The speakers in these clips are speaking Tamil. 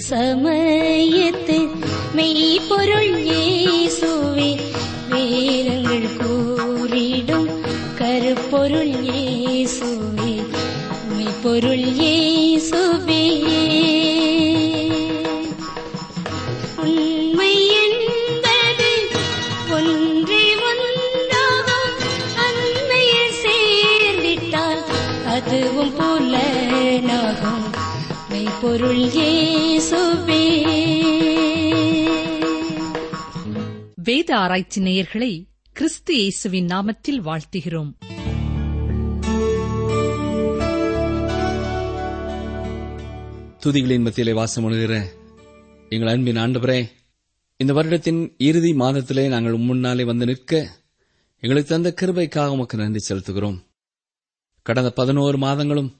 சம ஆராய்ச்சி நேயர்களை கிறிஸ்து இயேசுவின் நாமத்தில் வாழ்த்துகிறோம். துதிகளின் மத்தியிலே வாசமணுகிற எங்கள் அன்பின் ஆண்டவரே இந்த வருடத்தின் இறுதி மாதத்திலே நாங்கள் முன்னாலே வந்து நிற்க எங்களுக்கு தந்த கிருபைக்காக உமக்கு நன்றி செலுத்துகிறோம். கடந்த பதினோரு மாதங்களும்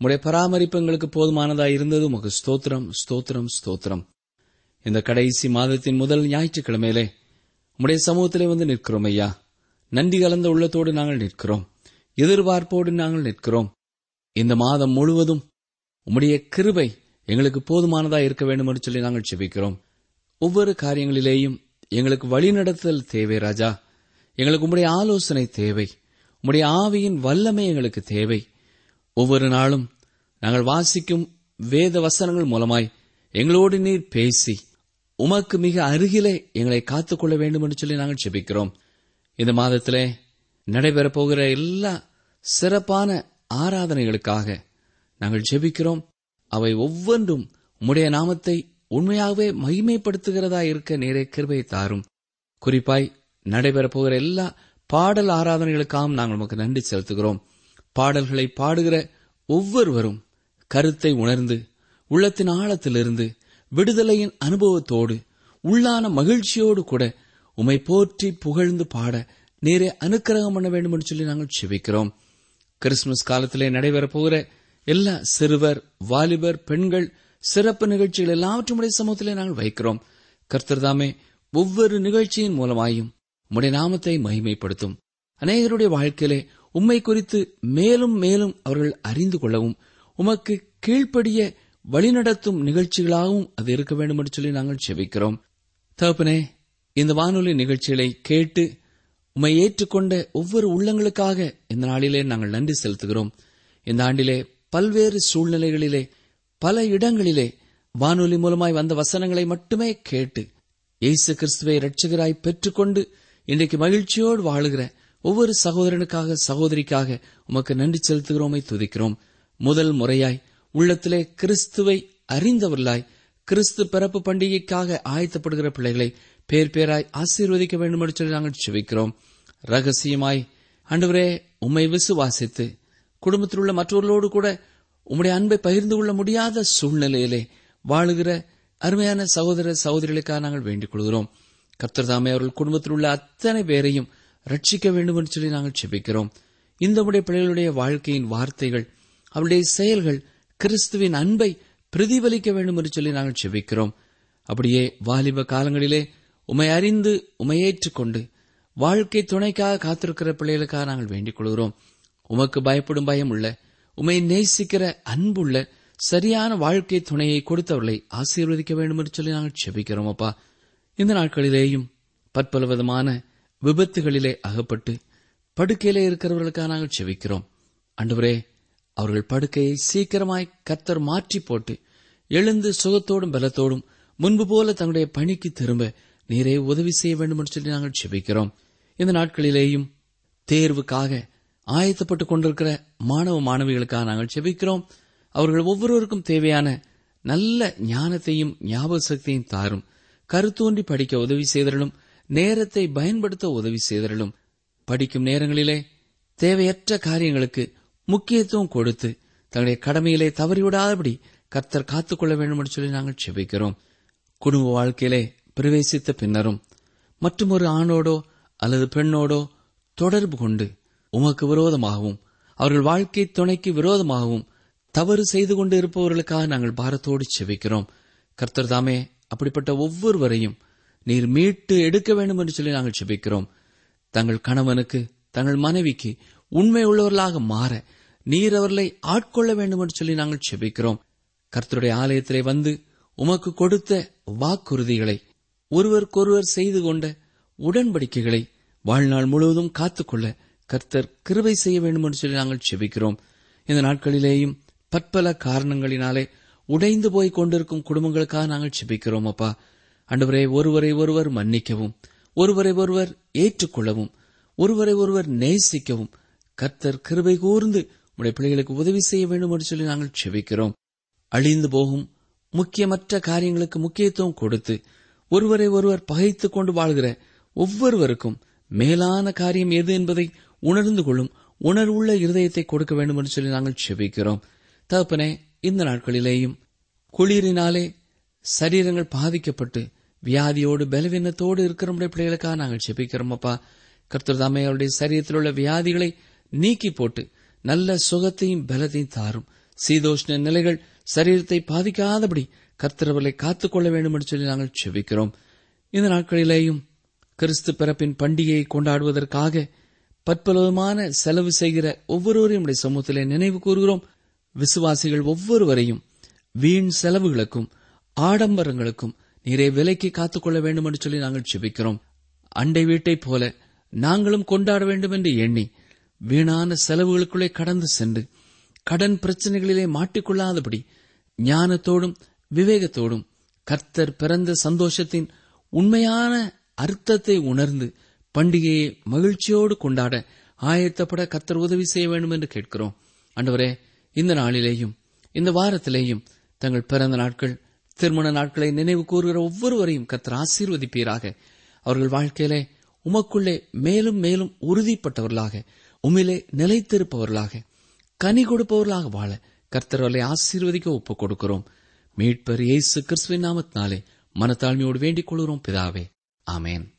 உங்களுடைய பராமரிப்பு எங்களுக்கு போதுமானதாக இருந்தது. உமக்கு ஸ்தோத்திரம் ஸ்தோத்திரம் ஸ்தோத்திரம். இந்த கடைசி மாதத்தின் முதல் ஞாயிற்றுக்கிழமையிலே உம்முடைய சமூகத்திலே வந்து நிற்கிறோம் ஐயா. நன்றி கலந்த உள்ளத்தோடு நாங்கள் நிற்கிறோம். எதிர்பார்ப்போடு நாங்கள் நிற்கிறோம். இந்த மாதம் முழுவதும் உம்முடைய கிருபை எங்களுக்கு போதுமானதா இருக்க வேண்டும் என்று சொல்லி நாங்கள் செபிக்கிறோம் ஒவ்வொரு காரியங்களிலேயும் எங்களுக்கு வழிநடத்தல் தேவை ராஜா. எங்களுக்கு உம்முடைய ஆலோசனை தேவை. உம்முடைய ஆவியின் வல்லமை எங்களுக்கு தேவை. ஒவ்வொரு நாளும் நாங்கள் வாசிக்கும் வேத வசனங்கள் மூலமாய் எங்களோடு நீர் பேசி உமக்கு மிக அருகிலே எங்களை காத்துக்கொள்ள வேண்டும் என்று சொல்லி நாங்கள் செபிக்கிறோம் இந்த மாதத்திலே நடைபெறப் போகிற எல்லா சிறப்பான ஆராதனைகளுக்காக நாங்கள் ஜெபிக்கிறோம். அவை ஒவ்வொன்றும் உம்முடைய நாமத்தை உண்மையாகவே மகிமைப்படுத்துகிறதா இருக்க நேரே கிருபை தாரும். குறிப்பாய் நடைபெறப் போகிற எல்லா பாடல் ஆராதனைகளுக்காகவும் நாங்கள் உமக்கு நன்றி செலுத்துகிறோம். பாடல்களை பாடுகிற ஒவ்வொருவரும் கருத்தை உணர்ந்து உள்ளத்தின் ஆழத்திலிருந்து விடுதலையின் அனுபவத்தோடு உள்ளான மகிழ்ச்சியோடு கூட உமை போற்றி புகழ்ந்து பாட நேரே அனுக்கிரகம் பண்ண வேண்டும் என்று சொல்லி நாங்கள் செபிக்கிறோம். கிறிஸ்துமஸ் காலத்திலே நடைபெறப்போகிற எல்லா சிறுவர் வாலிபர் பெண்கள் சிறப்பு நிகழ்ச்சிகள் எல்லாவற்றுமுடைய சமூகத்திலே நாங்கள் வைக்கிறோம். கர்த்தர்தாமே ஒவ்வொரு நிகழ்ச்சியின் மூலமாயும் உம்முடைய நாமத்தை மகிமைப்படுத்தும். அநேகருடைய வாழ்க்கையிலே உம்மை குறித்து மேலும் மேலும் அவர்கள் அறிந்து கொள்ளவும் உமக்கு கீழ்ப்படிய வழிநடத்தும் நிகழ்ச்சிகளாகவும் அது இருக்க வேண்டும் என்று சொல்லி நாங்கள் செபிக்கிறோம். தகப்பனே இந்த வானொலி நிகழ்ச்சிகளை கேட்டு உம்மை ஏற்றுக்கொண்ட ஒவ்வொரு உள்ளங்களுக்காக இந்த நாளிலே நாங்கள் நன்றி செலுத்துகிறோம். இந்த ஆண்டிலே பல்வேறு சூழ்நிலைகளிலே பல இடங்களிலே வானொலி மூலமாய் வந்த வசனங்களை மட்டுமே கேட்டு இயேசு கிறிஸ்துவை ரட்சகராய் பெற்றுக்கொண்டு இன்றைக்கு மகிழ்ச்சியோடு வாழுகிற ஒவ்வொரு சகோதரனுக்காக சகோதரிக்காக உமக்கு நன்றி செலுத்துகிறோமை துதிக்கிறோம். முதல் முறையாய் உள்ளத்திலே கிறிஸ்துவை அறிந்தவர்களாய் கிறிஸ்து பிறப்பு பண்டிகைக்காக ஆயத்தப்படுகிற பிள்ளைகளை பேர் பேராய் ஆசீர்வதிக்க வேண்டும் என்று சொல்லி நாங்கள் செபிக்கிறோம் ரகசியமாய் அன்றுவரே உம்மை விசுவாசித்து குடும்பத்தில் உள்ள மற்றவர்களோடு கூட உம்முடைய அன்பை பகிர்ந்து கொள்ள முடியாத சூழ்நிலையிலே வாழுகிற அருமையான சகோதர சகோதரிகளுக்காக நாங்கள் வேண்டிக் கொள்கிறோம். கர்த்தர்தாமே அவர்கள் குடும்பத்தில் உள்ள அத்தனை பேரையும் ரட்சிக்க வேண்டும் என்று சொல்லி நாங்கள் செபிக்கிறோம் இந்த உடைய பிள்ளைகளுடைய வாழ்க்கையின் வார்த்தைகள் அவருடைய செயல்கள் கிறிஸ்துவின் அன்பை பிரதிபலிக்க வேண்டும் என்று சொல்லி நாங்கள் செபிக்கிறோம். அப்படியே வாலிப காலங்களிலே உமை அறிந்து உமையேற்றுக் கொண்டு வாழ்க்கை துணைக்காக காத்திருக்கிற பிள்ளைகளுக்காக நாங்கள் வேண்டிக் கொள்கிறோம். உமக்கு பயப்படும் பயம் உள்ள உமை நேசிக்கிற அன்புள்ள சரியான வாழ்க்கை துணையை கொடுத்தவர்களை ஆசீர்வதிக்க வேண்டும் என்று சொல்லி நாங்கள் செபிக்கிறோம் அப்பா. இந்த நாட்களிலேயும் பற்பல விதமான விபத்துகளிலே அகப்பட்டு படுக்கையிலே இருக்கிறவர்களுக்காக நாங்கள் செபிக்கிறோம். அன்றுவரே அவர்கள் படுக்கையை சீக்கிரமாய் கத்தர் மாற்றி போட்டு எழுந்து சுகத்தோடும் பலத்தோடும் முன்பு போல தங்களுடைய பணிக்கு திரும்ப நீரே உதவி செய்ய வேண்டும் என்று சொல்லி நாங்கள் செபிக்கிறோம் இந்த நாட்களிலேயும் தேர்வுக்காக ஆயத்தப்பட்டுக் கொண்டிருக்கிற மாணவ மாணவிகளுக்காக நாங்கள் செபிக்கிறோம் அவர்கள் ஒவ்வொருவருக்கும் தேவையான நல்ல ஞானத்தையும் ஞாபக சக்தியும் தாரும். கருத்தோன்றி படிக்க உதவி செய்தரலும் நேரத்தை பயன்படுத்த உதவி செய்தரலும் படிக்கும் நேரங்களிலே தேவையற்ற காரியங்களுக்கு முக்கியத்துவம் கொடுத்து தங்களுடைய கடமையிலே தவறிவிடாதபடி கர்த்தர் காத்துக்கொள்ள வேண்டும் என்று சொல்லி நாங்கள் செபிக்கிறோம். குடும்ப வாழ்க்கையிலே பிரவேசித்த பின்னரும் மற்றும் ஒரு ஆணோடோ அல்லது பெண்ணோடோ தொடர்பு கொண்டு உமக்கு விரோதமாகவும் அவர்கள் வாழ்க்கை துணைக்கு விரோதமாகவும் தவறு செய்து கொண்டு இருப்பவர்களுக்காக நாங்கள் பாரத்தோடு செபிக்கிறோம். கர்த்தர் தாமே அப்படிப்பட்ட ஒவ்வொருவரையும் நீர் மீட்டு எடுக்க வேண்டும் என்று சொல்லி நாங்கள் செபிக்கிறோம். தங்கள் கணவனுக்கு தங்கள் மனைவிக்கு உண்மை உள்ளவர்களாக மாற நீர் அவர்களை ஆட்கொள்ள வேண்டும் என்று சொல்லி நாங்கள் செபிக்கிறோம். கர்த்தருடைய ஆலயத்திலே வந்து உமக்கு கொடுத்த வாக்குறுதிகளை ஒருவருக்கொருவர் செய்து கொண்ட உடன்படிக்கைகளை வாழ்நாள் முழுவதும் காத்துக்கொள்ள கர்த்தர் கிருவை செய்ய வேண்டும் என்று சொல்லி நாங்கள் செபிக்கிறோம். இந்த நாட்களிலேயும் பற்பல காரணங்களினாலே உடைந்து போய் கொண்டிருக்கும் குடும்பங்களுக்காக நாங்கள் செபிக்கிறோம் அப்பா. அன்றுவரே ஒருவரை ஒருவர் மன்னிக்கவும் ஒருவரை ஒருவர் ஏற்றுக்கொள்ளவும் ஒருவரை ஒருவர் நேசிக்கவும் கர்த்தர் கிருபை கூர்ந்து உடைய பிள்ளைகளுக்கு உதவி செய்ய வேண்டும் என்று சொல்லி நாங்கள் செபிக்கிறோம். அழிந்து போகும் முக்கியமற்ற காரியங்களுக்கு முக்கியத்துவம் கொடுத்து ஒருவரை ஒருவர் பகைத்துக் கொண்டு வாழ்கிற ஒவ்வொருவருக்கும் மேலான காரியம் எது என்பதை உணர்ந்து கொள்ளும் உணர்வுள்ள இருதயத்தை கொடுக்க வேண்டும் என்று சொல்லி நாங்கள் செபிக்கிறோம். தகப்பனே இந்த நாட்களிலேயும் குளிரினாலே சரீரங்கள் பாதிக்கப்பட்டு வியாதியோடு பலவீனத்தோடு இருக்கிற நம்முடைய பிள்ளைகளுக்காக நாங்கள் செபிக்கிறோம் அப்பா. கர்த்தர் தாமே அவருடைய சரீரத்தில் உள்ள வியாதிகளை நீக்கி போட்டு நல்ல சுகத்தையும் பலத்தையும் தாரும். சீதோஷ்ண நிலைகள் சரீரத்தை பாதிக்காதபடி கர்த்தரவர்களை காத்துக்கொள்ள வேண்டும் என்று சொல்லி நாங்கள் செவிக்கிறோம் இந்த நாட்களிலேயும் கிறிஸ்து பிறப்பின் பண்டிகையை கொண்டாடுவதற்காக பற்பலவிதமான செலவு செய்கிற ஒவ்வொருவரையும் நம்முடைய சமூகத்திலே நினைவு கூறுகிறோம். விசுவாசிகள் ஒவ்வொருவரையும் வீண் செலவுகளுக்கும் ஆடம்பரங்களுக்கும் நீரை விலைக்கு காத்துக்கொள்ள வேண்டும் என்று சொல்லி நாங்கள் செபிக்கிறோம். அண்டை வீட்டைப் போல நாங்களும் கொண்டாட வேண்டும் என்று எண்ணி வீணான செலவுகளுக்குள்ளே கடந்து சென்று கடன் பிரச்சனைகளிலே மாட்டிக்கொள்ளாதபடி ஞானத்தோடும் விவேகத்தோடும் கர்த்தர் பிறந்த சந்தோஷத்தின் உண்மையான அர்த்தத்தை உணர்ந்து பண்டிகையை மகிழ்ச்சியோடு கொண்டாட ஆயத்தப்பட கர்த்தர் உதவி செய்ய வேண்டும் என்று கேட்கிறோம். அண்டவரே இந்த நாளிலேயும் இந்த வாரத்திலேயும் தங்கள் பிறந்த நாட்கள் திருமண நாட்களை நினைவு கூறுகிற ஒவ்வொருவரையும் கர்த்தர் ஆசீர்வதிப்பீராக. அவர்கள் வாழ்க்கையிலே உமக்குள்ளே மேலும் மேலும் உறுதிப்பட்டவர்களாக உமிலே நிலைத்திருப்பவர்களாக கனி கொடுப்பவர்களாக வாழ கர்த்தர் ஆசீர்வதிக்க ஒப்புக் கொடுக்கிறோம் மீட்பர் இயேசு கிறிஸ்துவின் நாமத்தினாலே மனத்தாழ்மையோடு வேண்டிக் கொள்கிறோம் பிதாவே. ஆமேன்.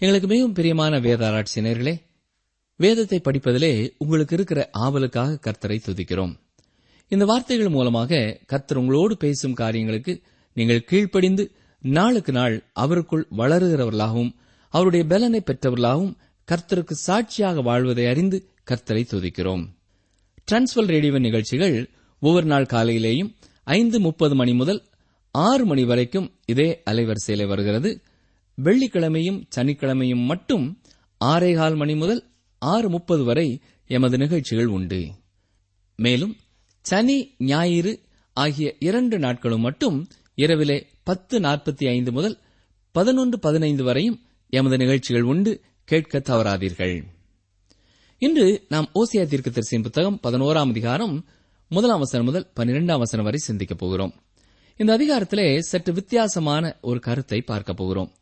எங்களுக்கு மிகவும் பிரியமான வேத வேதத்தை படிப்பதிலே உங்களுக்கு இருக்கிற ஆவலுக்காக கர்த்தரை துதிக்கிறோம். இந்த வார்த்தைகள் மூலமாக கர்த்தர் உங்களோடு பேசும் காரியங்களுக்கு நீங்கள் கீழ்ப்படிந்து நாளுக்கு நாள் அவருக்குள் வளருகிறவர்களாகவும் அவருடைய பலனை பெற்றவர்களாகவும் கர்த்தருக்கு சாட்சியாக வாழ்வதை அறிந்து கர்த்தரை துதிக்கிறோம். டிரான்ஸ்வல் ரேடியோ நிகழ்ச்சிகள் ஒவ்வொரு நாள் காலையிலேயும் ஐந்து முப்பது மணி முதல் ஆறு மணி வரைக்கும் இதே அலைவரிசையில் வருகிறது. வெள்ளிக்கிழமையும் சனிக்கிழமையும் மட்டும் ஆறேகால் மணி முதல் ஆறு முப்பது வரை எமது நிகழ்ச்சிகள் உண்டு. மேலும் சனி ஞாயிறு ஆகிய இரண்டு நாட்களும் மட்டும் இரவிலே பத்து நாற்பத்தி ஐந்து முதல் பதினொன்று பதினைந்து வரையும் எமது நிகழ்ச்சிகள் உண்டு. கேட்க தவறாதீர்கள். இன்று நாம் ஓசியா தீர்க்கதரிசியின் புத்தகம் பதினோராம் அதிகாரம் முதலாம் வசனம் முதல் பன்னிரெண்டாம் வசனம் வரை சிந்திக்கப் போகிறோம். இந்த அதிகாரத்திலே சற்று வித்தியாசமான ஒரு கருத்தை பார்க்க போகிறோம்.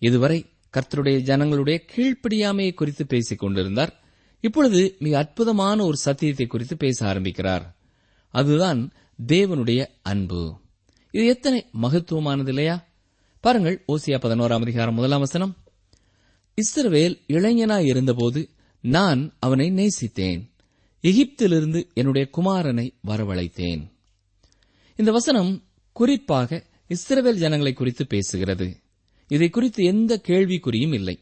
இதுவரை கர்த்தருடைய ஜனங்களுடைய கீழ்ப்படியாமையை குறித்து பேசிக் கொண்டிருந்தார். இப்பொழுது மிக அற்புதமான ஒரு சத்தியத்தை குறித்து பேச ஆரம்பிக்கிறார். அதுதான் தேவனுடைய அன்பு. இது எத்தனை மகத்துவமானது இல்லையா? பாருங்கள் ஓசியா பதினோராம் அதிகாரம் முதலாம் வசனம். இஸ்ரவேல் இளைஞனாய் இருந்தபோது நான் அவனை நேசித்தேன். எகிப்திலிருந்து என்னுடைய குமாரனை வரவழைத்தேன். இந்த வசனம் குறிப்பாக இஸ்ரவேல் ஜனங்களை குறித்து பேசுகிறது. இதை குறித்து எந்த கேள்விக்குறியும் இல்லை.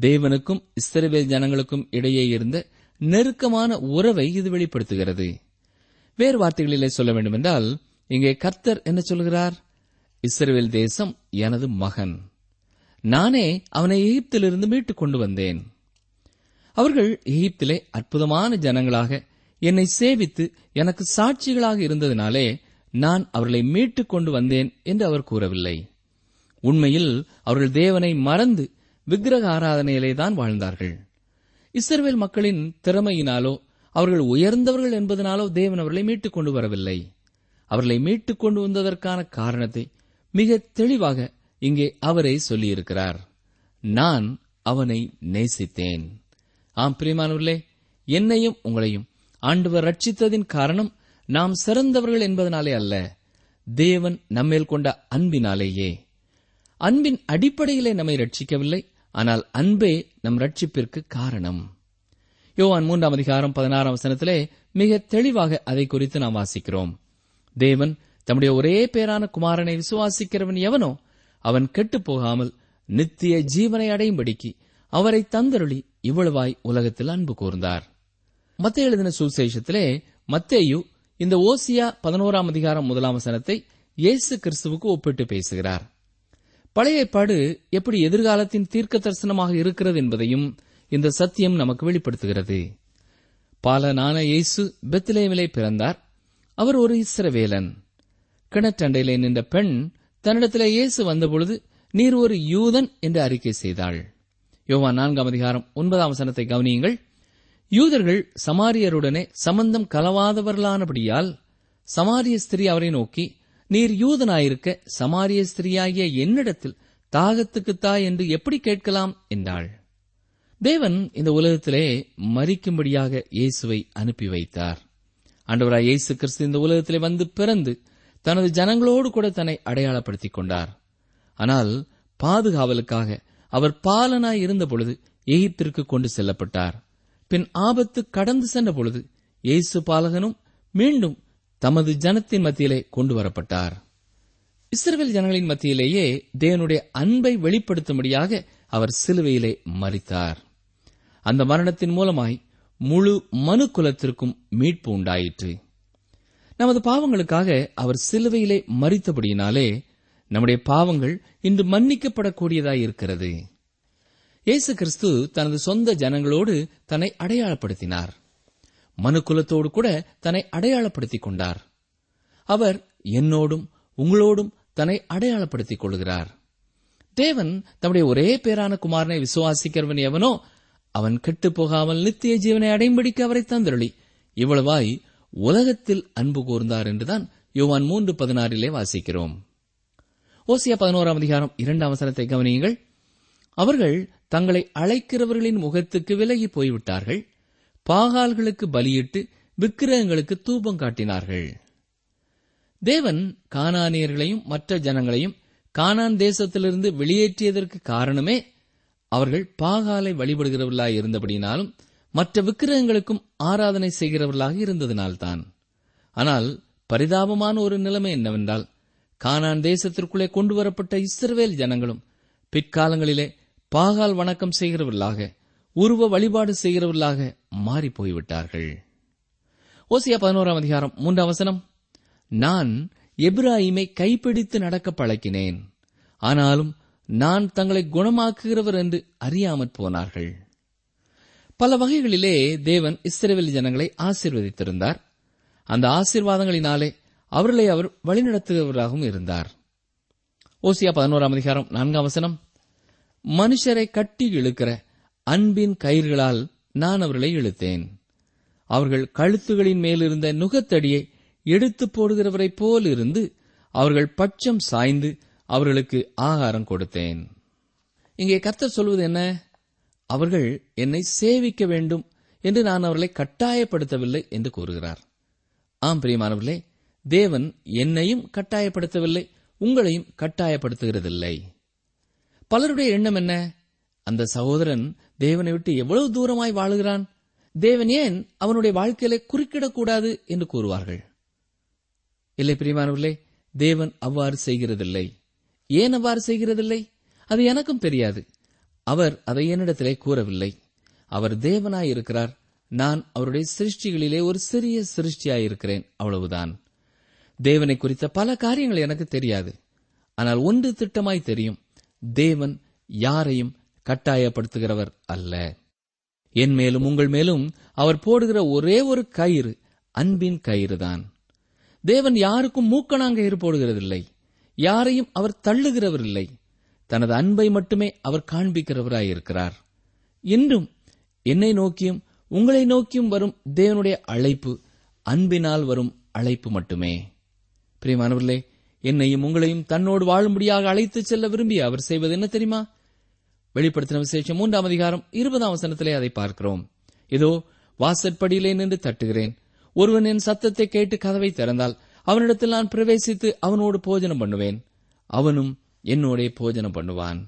தேவனுக்கும் இஸ்ரவேல் ஜனங்களுக்கும் இடையே இருந்த நெருக்கமான உறவை இது வெளிப்படுத்துகிறது. வேறு வார்த்தைகளிலே சொல்ல வேண்டுமென்றால் இங்கே கர்த்தர் என்ன சொல்கிறார்? இஸ்ரவேல் தேசம் எனது மகன். நானே அவனை எகிப்திலிருந்து மீட்டுக் கொண்டு வந்தேன். அவர்கள் எகிப்திலே அற்புதமான ஜனங்களாக என்னை சேவித்து எனக்கு சாட்சிகளாக இருந்ததினாலே நான் அவர்களை மீட்டுக் கொண்டு வந்தேன் என்று அவர் கூறவில்லை. உண்மையில் அவர்கள் தேவனை மறந்து விக்கிரக ஆராதனையிலே தான் வாழ்ந்தார்கள். இஸ்ரவேல் மக்களின் திறமையினாலோ அவர்கள் உயர்ந்தவர்கள் என்பதனாலோ தேவன் அவர்களை மீட்டுக் கொண்டு வரவில்லை. அவர்களை மீட்டுக் கொண்டு வந்ததற்கான காரணத்தை மிக தெளிவாக இங்கே அவரே சொல்லியிருக்கிறார். நான் அவனை நேசித்தேன். ஆம் பிரியமானவர்களே என்னையும் உங்களையும் ஆண்டவர் ரட்சித்ததின் காரணம் நாம் சிறந்தவர்கள் என்பதனாலே அல்ல தேவன் நம்மேல் கொண்ட அன்பினாலேயே. அன்பின் அடிப்படையிலே நம்மை ரட்சிக்கவில்லை ஆனால் அன்பே நம் ரட்சிப்பிற்கு காரணம். யோவான் மூன்றாம் அதிகாரம் பதினாறாம் வசனத்திலே மிக தெளிவாக அதை குறித்து நாம் வாசிக்கிறோம். தேவன் தம்முடைய ஒரே பேரான குமாரனை விசுவாசிக்கிறவன் எவனோ அவன் கெட்டுப் போகாமல் நித்திய ஜீவனை அடையும்படிக்கு அவரை தந்தருளி இவ்வளவாய் உலகத்தில் அன்பு கூர்ந்தார். மத்திய எழுதின சுசேஷத்திலே மத்தேயு இந்த ஓசியா பதினோராம் அதிகாரம் முதலாம் வசனத்தை இயேசு கிறிஸ்துவுக்கு ஒப்பிட்டு பேசுகிறார். பழைய ஏற்பாடு எப்படி எதிர்காலத்தின் தீர்க்க தரிசனமாக இருக்கிறது என்பதையும் இந்த சத்தியம் நமக்கு வெளிப்படுத்துகிறது. பாலனான இயேசு பெத்திலேவிலே பிறந்தார். அவர் ஒரு இஸ்ரவேலன். கிணற்றண்டையிலே நின்ற பெண் தன்னிடத்திலே இயேசு வந்தபொழுது நீர் ஒரு யூதன் என்று அறிக்கை செய்தாள். யோவா நான்காம் அதிகாரம் ஒன்பதாம் வசனத்தை கவனியுங்கள். யூதர்கள் சமாரியருடனே சம்பந்தம் கலவாதவர்களானபடியால் சமாரிய ஸ்திரீ அவரை நோக்கி நீர் யூதனாயிருக்க சமாரிய ஸ்திரீயாகிய என்னிடத்தில் தாகத்துக்கு தா என்று எப்படி கேட்கலாம்? என்றாள். தேவன் இந்த உலகத்திலே மறிக்கும்படியாக இயேசுவை அனுப்பி வைத்தார். ஆண்டவராய் இயேசு கிறிஸ்து இந்த உலகத்திலே வந்து பிறந்து தனது ஜனங்களோடு கூட தன்னை அடையாளப்படுத்திக் கொண்டார். ஆனால் பாதுகாவலுக்காக அவர் பாலனாய் இருந்த பொழுது எகிப்திற்கு கொண்டு செல்லப்பட்டார். பின் ஆபத்து கடந்து சென்ற பொழுது இயேசு பாலகனும் மீண்டும் தமது ஜனத்தின் மத்தியிலே கொண்டு வரப்பட்டார் இஸ்ரேல் ஜனங்களின் மத்தியிலேயே தேவனுடைய அன்பை வெளிப்படுத்தும்படியாக அவர் சிலுவையிலே மறித்தார் அந்த மரணத்தின் மூலமாய் முழு மனு குலத்திற்கும் மீட்பு உண்டாயிற்று. நமது பாவங்களுக்காக அவர் சிலுவையிலே மறித்தபடியினாலே நம்முடைய பாவங்கள் இன்று மன்னிக்கப்படக்கூடியதாய் இருக்கிறது. இயேசு கிறிஸ்து தனது சொந்த ஜனங்களோடு தன்னை அடையாளப்படுத்தினார். மனுக்குலத்தோடு கூட தன்னை அடையாளப்படுத்திக் கொண்டார். அவர் என்னோடும் உங்களோடும் தன்னை அடையாளப்படுத்திக் கொள்கிறார். தேவன் தம்முடைய ஒரே பேரான குமாரனை விசுவாசிக்கிறவன் எவனோ அவன் கெட்டுப் போகாமல் நித்திய ஜீவனை அடையும்படிக்கு அவரை தந்தருளி. இவ்வளவாய் உலகத்தில் அன்பு கூர்ந்தார் என்றுதான் யோவான் மூன்று பதினாறிலே வாசிக்கிறோம். ஓசியா பதினோராம் அதிகாரம் இரண்டாம் அவசரத்தை கவனியுங்கள். அவர்கள் தங்களை அழைக்கிறவர்களின் முகத்துக்கு விலகி போய்விட்டார்கள். பாகால்களுக்கு பலியிட்டு விக்கிரகங்களுக்கு தூபம் காட்டினார்கள். தேவன் கானானியர்களையும் மற்ற ஜனங்களையும் கானான் தேசத்திலிருந்து வெளியேற்றியதற்கு காரணமே அவர்கள் பாகாலை வழிபடுகிறவர்களாய் இருந்தபடினாலும் மற்ற விக்கிரகங்களுக்கும் ஆராதனை செய்கிறவர்களாக இருந்ததினால்தான். ஆனால் பரிதாபமான ஒரு நிலைமை என்னவென்றால் கானான் தேசத்திற்குள்ளே கொண்டு வரப்பட்ட இஸ்ரவேல் ஜனங்களும் பிற்காலங்களிலே பாகால் வணக்கம் செய்கிறவர்களாக உருவ வழிபாடு செய்கிறவர்களாக மாறிப் போய்விட்டார்கள் ஓசியா பதினோராம் அதிகாரம் மூன்றாம் வசனம். நான் எப்ராஹிமை கைப்பிடித்து நடக்க பழக்கினேன். ஆனாலும் நான் தங்களை குணமாக்குகிறவர் என்று அறியாமற் போனார்கள். பல வகைகளிலே தேவன் இஸ்ரேவேல் ஜனங்களை ஆசீர்வதித்திருந்தார். அந்த ஆசீர்வாதங்களினாலே அவர்களை அவர் வழிநடத்துகிறவராகவும் இருந்தார். ஓசியா பதினோராம் அதிகாரம் நான்காம் வசனம். மனுஷரை கட்டி இழுக்கிற அன்பின் கயிர்களால் நான் அவர்களை இழுத்தேன். அவர்கள் கழுத்துகளின் மேலிருந்த நுகத்தடியை எடுத்து போடுகிறவரைப் போல் இருந்து அவர்கள் பட்சம் சாய்ந்து அவர்களுக்கு ஆகாரம் கொடுத்தேன். இங்கே கர்த்தர் சொல்வது என்ன? அவர்கள் என்னை சேவிக்க வேண்டும் என்று நான் அவர்களை கட்டாயப்படுத்தவில்லை என்று கூறுகிறார். ஆம் பிரியமானவர்களே தேவன் என்னையும் கட்டாயப்படுத்தவில்லை உங்களையும் கட்டாயப்படுத்துகிறதில்லை. பலருடைய எண்ணம் என்ன? அந்த சகோதரன் தேவனை விட்டு எவ்வளவு தூரமாய் வாழுகிறான்? தேவன் ஏன் அவனுடைய வாழ்க்கையில குறுக்கிடக்கூடாது என்று கூறுவார்கள்? இல்லை பிரியமானவர்களே தேவன் அவ்வாறு செய்கிறதில்லை. ஏன் அவ்வாறு செய்கிறதில்லை? அது எனக்கும் தெரியாது. அவர் அதை என்னிடத்திலே கூறவில்லை. அவர் தேவனாயிருக்கிறார். நான் அவருடைய சிருஷ்டிகளிலே ஒரு சிறிய சிருஷ்டியாயிருக்கிறேன். அவ்வளவுதான். தேவனை குறித்த பல காரியங்கள் எனக்கு தெரியாது. ஆனால் ஒன்று திட்டமாய் தெரியும். தேவன் யாரையும் கட்டாயப்படுத்துகிறவர் அல்ல. என் மேலும் உங்கள் மேலும் அவர் போடுகிற ஒரே ஒரு கயிறு அன்பின் கயிறுதான். தேவன் யாருக்கும் மூக்கணாங்கயிறு போடுகிறதில்லை. யாரையும் அவர் தள்ளுகிறவர் இல்லை தனது அன்பை மட்டுமே அவர் காண்பிக்கிறவராயிருக்கிறார். இன்றும் என்னை நோக்கியும் உங்களை நோக்கியும் வரும் தேவனுடைய அழைப்பு அன்பினால் வரும் அழைப்பு மட்டுமே. பிரியமானவர்களே என்னையும் உங்களையும் தன்னோடு வாழும்படியாக அழைத்துச் செல்ல விரும்பி அவர் செய்வது என்ன தெரியுமா? வெளிப்படுத்தின விசேஷம் மூன்றாம் அதிகாரம் இருபதாம் வசனத்திலே அதை பார்க்கிறோம். இதோ வாசற்படியிலே நின்று தட்டுகிறேன். ஒருவன் என் சத்தத்தை கேட்டு கதவை திறந்தால் அவனிடத்தில் நான் பிரவேசித்து அவனோடு போஜனம் பண்ணுவேன். அவனும் என்னோடே போஜனம் பண்ணுவான்.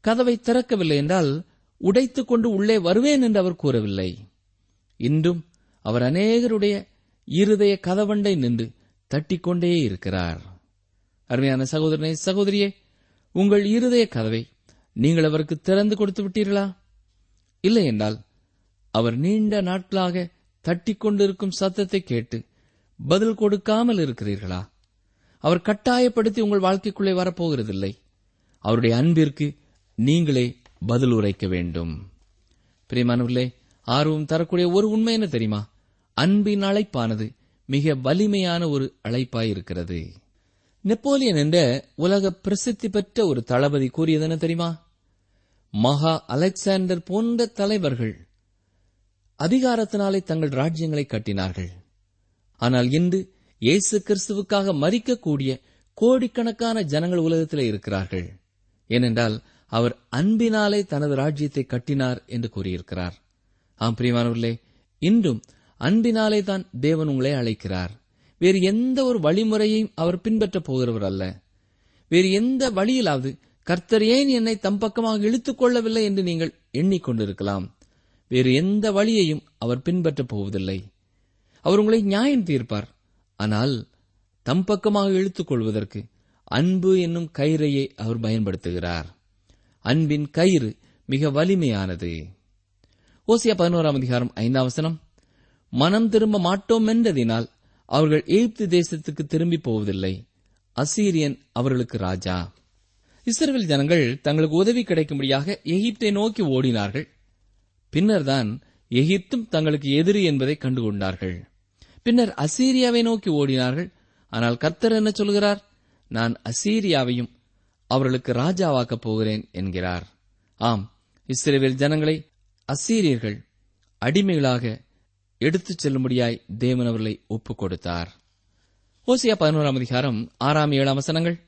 கதவை திறக்கவில்லை என்றால் உடைத்துக் கொண்டு உள்ளே வருவேன் என்று அவர் கூறவில்லை. இன்றும் அவர் அநேகருடைய இருதய கதவண்டை நின்று தட்டிக்கொண்டே இருக்கிறார். அருமையான சகோதரனே சகோதரியே உங்கள் இருதய கதவை நீங்கள் அவருக்கு திறந்து கொடுத்து விட்டீர்களா? இல்லை என்றால் அவர் நீண்ட நாட்களாக தட்டிக்கொண்டிருக்கும் சத்தத்தை கேட்டு பதில் கொடுக்காமல் இருக்கிறீர்களா? அவர் கட்டாயப்படுத்தி உங்கள் வாழ்க்கைக்குள்ளே வரப்போகிறதில்லை. அவருடைய அன்பிற்கு நீங்களே பதில் உரைக்க வேண்டும். பிரியமானவர்களே ஆர்வம் தரக்கூடிய ஒரு உண்மை என்ன தெரியுமா? அன்பின் அழைப்பானது மிக வலிமையான ஒரு அழைப்பாய் இருக்கிறது. நெப்போலியன் என்ற உலக பிரசித்தி பெற்ற ஒரு தளபதி கூறியது என்ன தெரியுமா? மகா அலெக்சாண்டர் போன்ற தலைவர்கள் அதிகாரத்தினாலே தங்கள் ராஜ்யங்களை கட்டினார்கள். ஆனால் இன்று இயேசு கிறிஸ்துவுக்காக மறிக்கக்கூடிய கோடிக்கணக்கான ஜனங்கள் உலகத்தில் இருக்கிறார்கள். ஏனென்றால் அவர் அன்பினாலே தனது ராஜ்யத்தை கட்டினார் என்று கூறியிருக்கிறார். ஆம் பிரியமானவர்களே இன்றும் அன்பினாலே தான் தேவன் உங்களை அழைக்கிறார். வேறு எந்த ஒரு வழிமுறையையும் அவர் பின்பற்றப் போகிறவர் அல்ல. வேறு எந்த வழியிலாவது கர்த்தர் ஏன் என்னை தம் பக்கமாக இழுத்துக் கொள்ளவில்லை என்று நீங்கள் எண்ணிக்கொண்டிருக்கலாம். வேறு எந்த வழியையும் அவர் பின்பற்றப் போவதில்லை. அவர் உங்களை நியாயம் தீர்ப்பார். ஆனால் தம் பக்கமாக இழுத்துக் கொள்வதற்கு அன்பு என்னும் கயிறையை அவர் பயன்படுத்துகிறார். அன்பின் கயிறு மிக வலிமையானது. ஓசியா பதினோராம் அதிகாரம் ஐந்தாம் வசனம் மனம் திரும்ப மாட்டோம் என்றதினால் அவர்கள் எகிப்து தேசத்துக்கு திரும்பி போவதில்லை. அசீரியன் அவர்களுக்கு ராஜா. இஸ்ரேல் ஜனங்கள் தங்களுக்கு உதவி கிடைக்கும்படியாக எகிப்தை நோக்கி ஓடினார்கள். பின்னர்தான் எகிப்தும் தங்களுக்கு எதிரி என்பதை கண்டுகொண்டார்கள். பின்னர் அசீரியாவை நோக்கி ஓடினார்கள். ஆனால் கர்த்தர் என்ன சொல்கிறார்? நான் அசீரியாவையும் அவர்களுக்கு ராஜாவாக்கப் போகிறேன் என்கிறார். ஆம் இஸ்ரேவேல் ஜனங்களை அசீரியர்கள் அடிமைகளாக எடுத்துச் செல்லும்படியாய் தேவன் அவர்களை ஒப்புக் கொடுத்தார். ஓசியா பதினோராம் அதிகாரம் ஆறாம் ஏழாம் வசனங்கள்.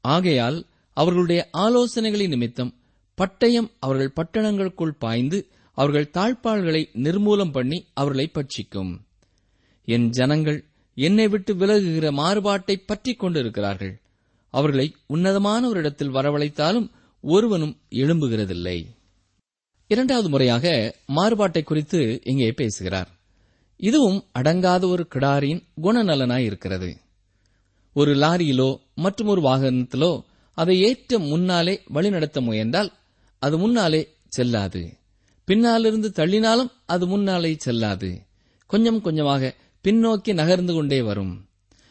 ஆகையால் அவர்களுடைய ஆலோசனைகளின் நிமித்தம் பட்டயம் அவர்கள் பட்டணங்களுக்குள் பாய்ந்து அவர்கள் தாழ்பாள்களை நிர்மூலம் பண்ணி அவர்களை பட்சிக்கும். என் ஜனங்கள் என்னை விட்டு விலகுகிற மாறுபாட்டை பற்றிக் கொண்டிருக்கிறார்கள். அவர்களை உன்னதமான ஒரு இடத்தில் வரவழைத்தாலும் ஒருவனும் எழும்புகிறதில்லை. இரண்டாவது முறையாக மாறுபாட்டை குறித்து இங்கே பேசுகிறார். இதுவும் அடங்காத ஒரு கிடாரியின் குணநலனாய் இருக்கிறது. ஒரு லாரியிலோ மற்றும் ஒரு வாகனத்திலோ அதை ஏற்ற முன்னாலே வழிநடத்த முயன்றால் அது முன்னாலே செல்லாது. பின்னாலிருந்து தள்ளினாலும் அது முன்னாலே செல்லாது. கொஞ்சம் கொஞ்சமாக பின்னோக்கி நகர்ந்து கொண்டே வரும்.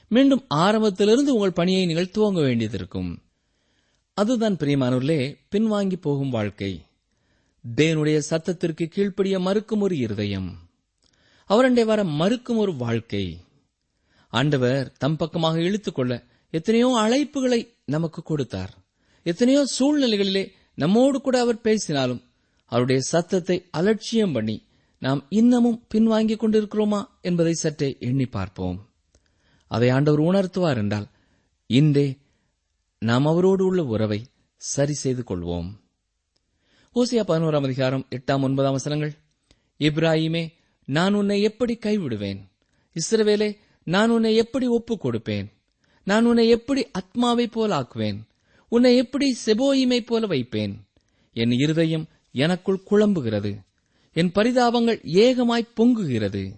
மீண்டும் ஆரம்பத்திலிருந்து உங்கள் பணியை நீங்கள் துவங்க வேண்டியதிருக்கும். அதுதான் பிரியமானூர்லே பின்வாங்கி போகும் வாழ்க்கை. தேவனுடைய சத்தத்திற்கு கீழ்ப்படிய மறுக்கும் ஒரு இருதயம். அவரண்டே வர மறுக்கும் ஒரு வாழ்க்கை. ஆண்டவர் தம் பக்கமாக இழுத்துக்கொள்ள எத்தனையோ அழைப்புகளை நமக்கு கொடுத்தார். எத்தனையோ சூழ்நிலைகளிலே நம்மோடு கூட அவர் பேசினாலும் அவருடைய சத்தத்தை அலட்சியம் பண்ணி நாம் இன்னமும் பின்வாங்கிக் கொண்டிருக்கிறோமா என்பதை சற்றே எண்ணி பார்ப்போம். அதை ஆண்டவர் உணர்த்துவார் என்றால் இன்றே நாம் அவரோடு உள்ள உறவை சரி செய்து கொள்வோம். ஓசியா பதினோராம் அதிகாரம் எட்டாம் ஒன்பதாம் வசனங்கள். இப்ராஹிமே நான் உன்னை எப்படி கைவிடுவேன்? இஸ்ரவேலே நான் உன்னை எப்படி ஒப்புக் கொடுப்பேன்? நான் உன்னை எப்படி அத்மாவை போல ஆக்குவேன்? உன்னை எப்படி செபோயிமை போல வைப்பேன்? என் இருதயம் எனக்குள் குழம்புகிறது. என் பரிதாபங்கள் ஏகமாய் பொங்குகிறது.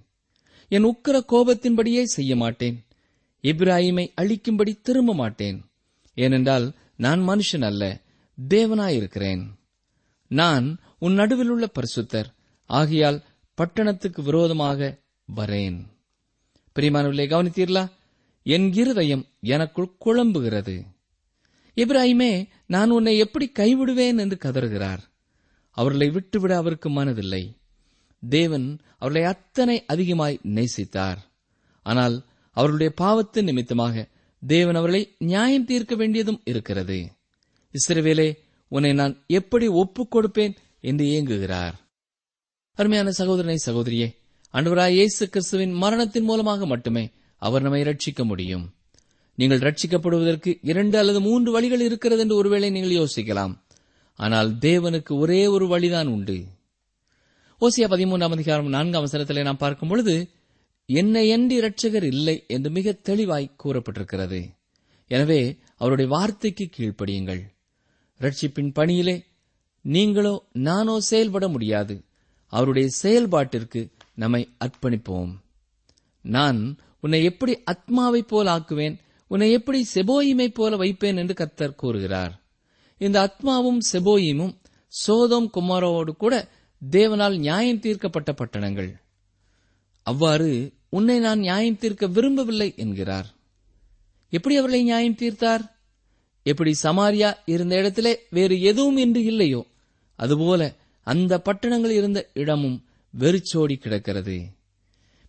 என் உக்கிர கோபத்தின்படியே செய்ய மாட்டேன் இப்ராஹிமை அழிக்கும்படி திரும்ப மாட்டேன் ஏனென்றால் நான் மனுஷன் அல்ல தேவனாயிருக்கிறேன். நான் உன் நடுவில் உள்ள பரிசுத்தர். ஆகையால் பட்டணத்துக்கு விரோதமாக வரேன். பிரியமானவர்களே கவனித்தீர்களா? என் இருதயம் எனக்குள் குழம்புகிறது. இப்ராஹிமே நான் உன்னை எப்படி கைவிடுவேன் என்று கதறுகிறார். அவர்களை விட்டுவிட அவருக்கு மனதில்லை. தேவன் அவர்களை அத்தனை அதிகமாய் நேசித்தார். ஆனால் அவர்களுடைய பாவத்தின் நிமித்தமாக தேவன் அவர்களை நியாயம் தீர்க்க வேண்டியதும் இருக்கிறது. இஸ்ரவேலே உன்னை நான் எப்படி ஒப்புக் கொடுப்பேன் என்று ஏங்குகிறார். அருமையான சகோதரனை சகோதரியே அன்பராய் இயேசு கிறிஸ்துவின் மரணத்தின் மூலமாக மட்டுமே அவர் நம்மை ரட்சிக்க முடியும். நீங்கள் ரட்சிக்கப்படுவதற்கு இரண்டு அல்லது மூன்று வழிகள் இருக்கிறது என்று ஒருவேளை நீங்கள் யோசிக்கலாம். ஆனால் தேவனுக்கு ஒரே ஒரு வழிதான் உண்டு. ஓசியா பதிமூன்றாம் அதிகாரம் நான்காம் அவசரத்திலே நாம் பார்க்கும் பொழுது என்னை எண்டி இரட்சகர் இல்லை என்று மிக தெளிவாய் கூறப்பட்டிருக்கிறது. எனவே அவருடைய வார்த்தைக்கு கீழ்ப்படியுங்கள். ரட்சிப்பின் பணியிலே நீங்களோ நானோ செயல்பட முடியாது. அவருடைய செயல்பாட்டிற்கு நம்மை அர்ப்பணிப்போம். நான் உன்னை எப்படி அத்மாவைப் போல ஆக்குவேன்? உன்னை எப்படி செபோயிமை போல வைப்பேன் என்று கர்த்தர் கூறுகிறார். இந்த அத்மாவும் செபோயிமும் சோதோம் குமாரோடு கூட தேவனால் நியாயம் தீர்க்கப்பட்ட பட்டணங்கள். அவ்வாறு உன்னை நான் நியாயம் தீர்க்க விரும்பவில்லை என்கிறார். எப்படி அவர்களை நியாயம் தீர்த்தார்? எப்படி சமாரியா இருந்த இடத்திலே வேறு எதுவும் இன்று இல்லையோ அதுபோல அந்த பட்டணங்கள் இருந்த இடமும் வெறிச்சோடி கிடக்கிறது.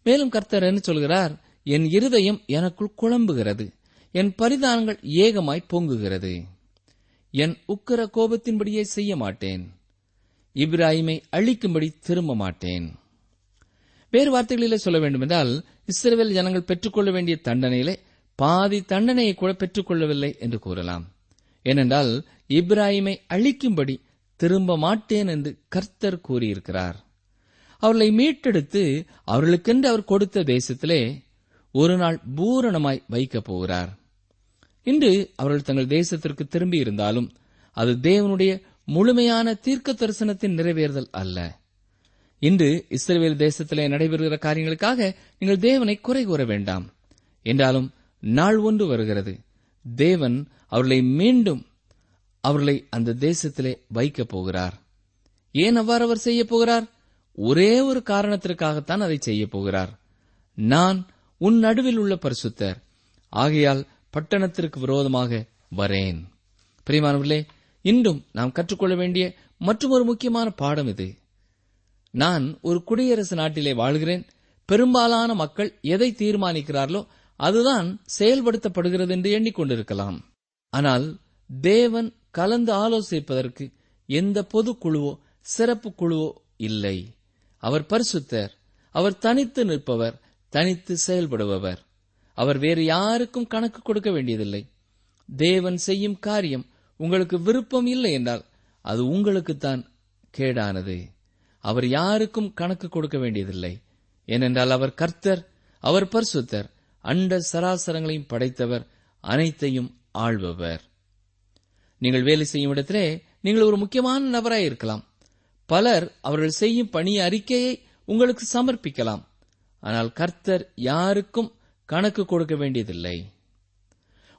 மேலும் கர்த்தர் என்ன சொல்கிறார்? என் இருதயம் எனக்குள் குழம்புகிறது. என் பரிதானங்கள் ஏகமாய் பொங்குகிறது. என் உக்கிர கோபத்தின்படியே செய்ய மாட்டேன். இப்ராஹிமை அழிக்கும்படி திரும்ப மாட்டேன். வேறு வார்த்தைகளிலே சொல்ல வேண்டுமென்றால் இஸ்ரேல் ஜனங்கள் பெற்றுக்கொள்ள வேண்டிய தண்டனையிலே பாதி தண்டனையை கூட பெற்றுக்கொள்ளவில்லை என்று கூறலாம். ஏனென்றால் இப்ராஹிமை அழிக்கும்படி திரும்ப மாட்டேன் என்று கர்த்தர் கூறியிருக்கிறார். அவர்களை மீட்டெடுத்து அவர்களுக்கென்று அவர் கொடுத்த தேசத்திலே ஒரு நாள் பூரணமாய் வைக்கப் போகிறார். இன்று அவர்கள் தங்கள் தேசத்திற்கு திரும்பி இருந்தாலும் அது தேவனுடைய முழுமையான தீர்க்க தரிசனத்தின் நிறைவேறுதல் அல்ல. இன்று இஸ்ரேல் தேசத்திலே நடைபெறுகிற காரியங்களுக்காக நீங்கள் தேவனை குறை கூற வேண்டாம். என்றாலும் நாள் ஒன்று வருகிறது. தேவன் அவர்களை மீண்டும் அவர்களை அந்த தேசத்திலே வைக்கப் போகிறார். ஏன் அவ்வாறு அவர் செய்ய போகிறார்? ஒரே ஒரு காரணத்திற்காகத்தான் அதை செய்ய போகிறார். நான் உன் நடுவில் உள்ள பரிசுத்தர். ஆகையால் பட்டணத்திற்கு விரோதமாக வரேன். பிரியமானவர்களே இன்றும் நாம் கற்றுக்கொள்ள வேண்டிய மற்றொரு முக்கியமான பாடம் இது. நான் ஒரு குடியரசு நாட்டிலே வாழ்கிறேன். பெரும்பாலான மக்கள் எதை தீர்மானிக்கிறார்களோ அதுதான் செயல்படுத்தப்படுகிறது என்று எண்ணிக்கொண்டிருக்கலாம். ஆனால் தேவன் கலந்து ஆலோசிப்பதற்கு எந்த பொதுக்குழுவோ சிறப்பு குழுவோ இல்லை. அவர் பரிசுத்தர். அவர் தனித்து நிற்பவர். தனித்து செயல்படுபவர். அவர் வேறு யாருக்கும் கணக்கு கொடுக்க வேண்டியதில்லை. தேவன் செய்யும் காரியம் உங்களுக்கு விருப்பம் இல்லை என்றால் அது உங்களுக்குத்தான் கேடானது. அவர் யாருக்கும் கணக்கு கொடுக்க வேண்டியதில்லை. ஏனென்றால் அவர் கர்த்தர் அவர் பரிசுத்தர் அண்ட சராசரங்களையும் படைத்தவர் அனைத்தையும் ஆள்பவர். நீங்கள் வேலை செய்யும் இடத்திலே நீங்கள் ஒரு முக்கியமான நபராய் இருக்கலாம். பலர் அவர்கள் செய்யும் பணி அறிக்கையை உங்களுக்கு சமர்ப்பிக்கலாம். ஆனால் கர்த்தர் யாருக்கும் கணக்கு கொடுக்க வேண்டியதில்லை.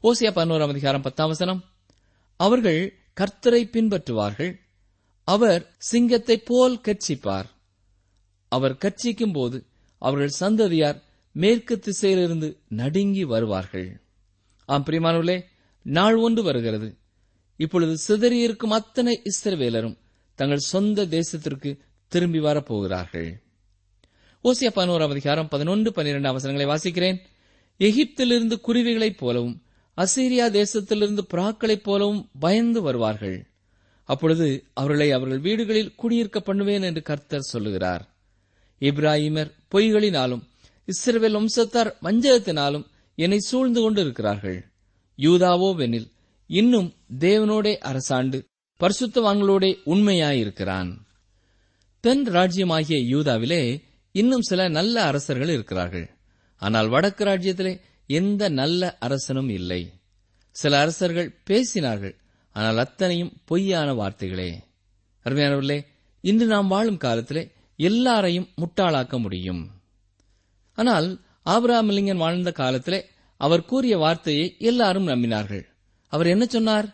ஓசியா பதினோராம் அதிகாரம் பத்தாம் வசனம். அவர்கள் கர்த்தரை பின்பற்றுவார்கள். அவர் சிங்கத்தைப் போல் கர்ச்சிப்பார். அவர் கர்ச்சிக்கும் போது அவர்கள் சந்ததியார் மேற்கு திசையிலிருந்து நடுங்கி வருவார்கள். ஆம் பிரிமானவர்களே நாள் ஒன்று வருகிறது. இப்பொழுது சிதறியிருக்கும் அத்தனை இஸ்ரவேலரும் தங்கள் சொந்த தேசத்திற்கு திரும்பி வரப்போகிறார்கள். ஓசியா பதினோராம் அதிகாரம் பதினொன்று பன்னிரண்டு அவசரங்களை வாசிக்கிறேன். எகிப்திலிருந்து குருவிகளைப் போலவும் அசீரியா தேசத்திலிருந்து புறாக்களைப் போலவும் பயந்து வருவார்கள். அப்பொழுது அவர்களை அவர்கள் வீடுகளில் குடியிருக்க பண்ணுவேன் என்று கர்த்தர் சொல்லுகிறார். இப்ராஹிமர் பொய்களினாலும் இஸ்ரவேல் வம்சத்தார் வஞ்சகத்தினாலும் என்னை சூழ்ந்து கொண்டிருக்கிறார்கள். யூதாவோ வெனில் இன்னும் தேவனோடே அரசாண்டு பரிசுத்தவான்களோடே உண்மையாயிருக்கிறான். தென் ராஜ்யமாகிய யூதாவிலே இன்னும் சில நல்ல அரசர்கள் இருக்கிறார்கள். ஆனால் வடக்கு ராஜ்யத்திலே எந்த நல்ல அரசனும் இல்லை. சில அரசர்கள் பேசினார்கள் ஆனால் அத்தனையும் பொய்யான வார்த்தைகளே. அருமையானவர்களே இன்று நாம் வாழும் காலத்திலே எல்லாரையும் முட்டாளாக்க முடியும். ஆனால் ஆபிரகாமலிங்கன் வாழ்ந்த காலத்திலே அவர் கூறிய வார்த்தையை எல்லாரும் நம்பினார்கள். அவர் என்ன சொன்னார்?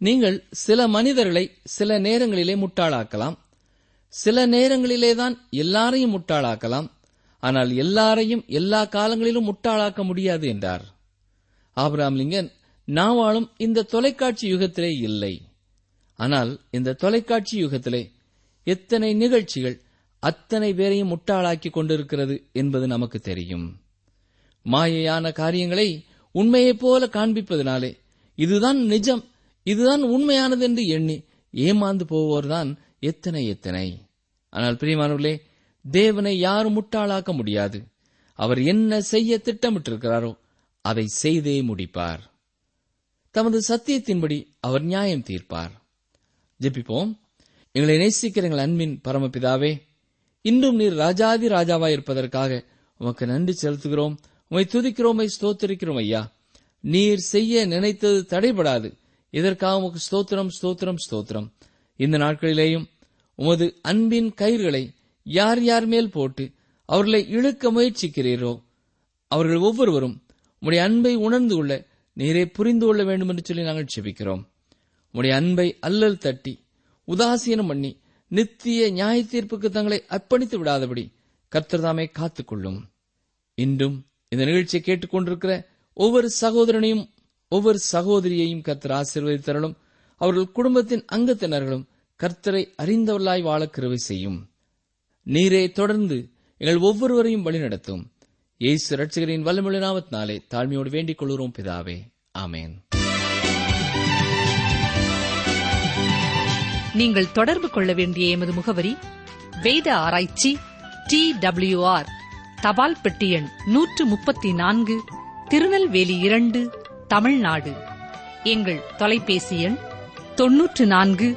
நீங்கள் சில மனிதர்களை சில நேரங்களிலே முட்டாளாக்கலாம் சில நேரங்களிலேதான் எல்லாரையும் முட்டாளாக்கலாம் ஆனால் எல்லாரையும் எல்லா காலங்களிலும் முட்டாளாக்க முடியாது என்றார். ஆபிரகாம் லிங்கன் நாவாளும் இந்த தொலைக்காட்சி யுகத்திலே இல்லை. ஆனால் இந்த தொலைக்காட்சி யுகத்திலே எத்தனை நிகழ்ச்சிகள் அத்தனை பேரையும் முட்டாளாக்கி கொண்டிருக்கிறது என்பது நமக்கு தெரியும். மாயையான காரியங்களை உண்மையைப் போல காண்பிப்பதனாலே இதுதான் நிஜம் இதுதான் உண்மையானது என்று எண்ணி ஏமாந்து போவோர்தான் எத்தனை எத்தனை. ஆனால் பிரியமானவர்களே தேவனை யாரும் முட்டாளாக்க முடியாது. அவர் என்ன செய்ய திட்டமிட்டிருக்கிறாரோ அதை செய்தே முடிப்பார். தமது சத்தியத்தின்படி அவர் நியாயம் தீர்ப்பார். ஜெபிப்போம். எங்களை நேசிக்கிற எங்கள் அன்பின் பரமபிதாவே இன்றும் நீர் ராஜாதி ராஜாவாய் இருப்பதற்காக உமக்கு நன்றி செலுத்துகிறோம். உமை துதிக்கிறோமை ஸ்தோத்திரிக்கிறோம் ஐயா. நீர் செய்ய நினைத்தது தடைபடாது. இதற்காக உமக்கு ஸ்தோத்திரம் ஸ்தோத்திரம் ஸ்தோத்திரம். இந்த நாட்களிலேயும் உமது அன்பின் கயிர்களை யார் யார் மேல் போட்டு அவர்களை இழுக்க முயற்சிக்கிறீரோ அவர்கள் ஒவ்வொருவரும் உடைய அன்பை உணர்ந்து கொள்ள நீரே புரிந்து கொள்ள வேண்டும் என்று சொல்லி நாங்கள் செபிக்கிறோம் உடைய அன்பை அல்லல் தட்டி உதாசீனம் பண்ணி நித்திய நியாய தீர்ப்புக்கு தங்களை அர்ப்பணித்து விடாதபடி கர்த்தர்தாமே காத்துக்கொள்ளும். இன்றும் இந்த நிகழ்ச்சியை கேட்டுக்கொண்டிருக்கிற ஒவ்வொரு சகோதரனையும் ஒவ்வொரு சகோதரியையும் கர்த்தர் ஆசீர்வதித்தரலும் அவர்கள் குடும்பத்தின் அங்கத்தினர்களும் கர்த்தரை அறிந்தவர்களாய் வாழ கிருவை செய்யும். நீரே தொடர்ந்து எங்கள் ஒவ்வொருவரையும் வழிநடத்தும் இயேசு ரட்சகரின் வல்லமொழி நாமத்தினாலே தாழ்மையோடு வேண்டிக் கொள்கிறோம் பிதாவே. ஆமேன். நீங்கள் தொடர்பு கொள்ள வேண்டிய எமது முகவரி வேத ஆராய்ச்சி டி டபிள்யூ ஆர் தபால் பெட்டி எண் நூற்று முப்பத்தி நான்கு திருநெல்வேலி இரண்டு தமிழ்நாடு. எங்கள் தொலைபேசி எண் தொன்னூற்று நான்கு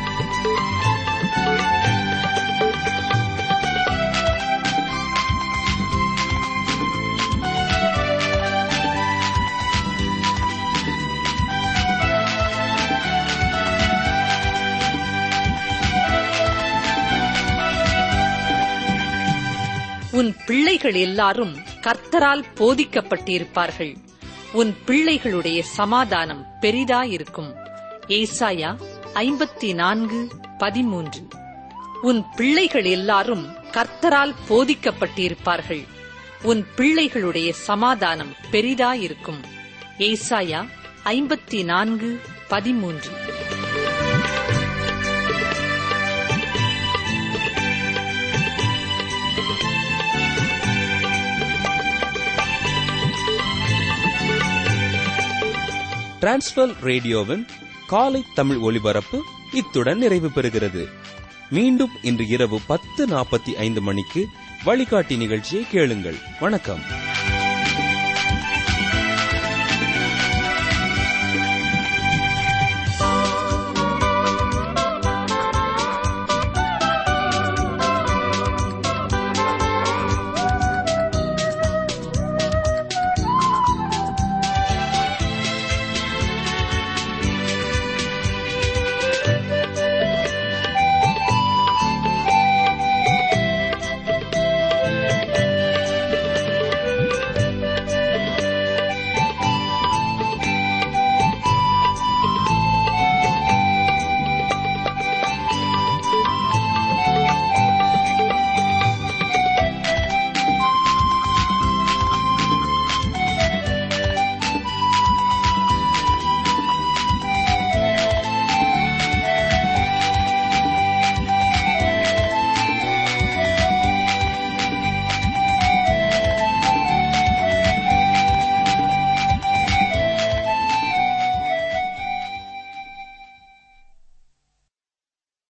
உன் பிள்ளைகள் எல்லாரும் கர்த்தரால் போதிக்கப்பட்டிருப்பார்கள். உன் பிள்ளைகளுடைய சமாதானம் பெரிதாயிருக்கும். ஏசாயா ஐம்பத்தி நான்கு பதிமூன்று. உன் பிள்ளைகள் எல்லாரும் கர்த்தரால் போதிக்கப்பட்டிருப்பார்கள். உன் பிள்ளைகளுடைய சமாதானம் பெரிதாயிருக்கும். ஏசாயா ஐம்பத்தி நான்கு பதிமூன்று. டிரான்ஸ்வர் ரேடியோவின் காலை தமிழ் ஒலிபரப்பு இத்துடன் நிறைவு பெறுகிறது. மீண்டும் இன்று இரவு பத்து நாற்பத்தி ஐந்து மணிக்கு வழிகாட்டி நிகழ்ச்சியை கேளுங்கள். வணக்கம்.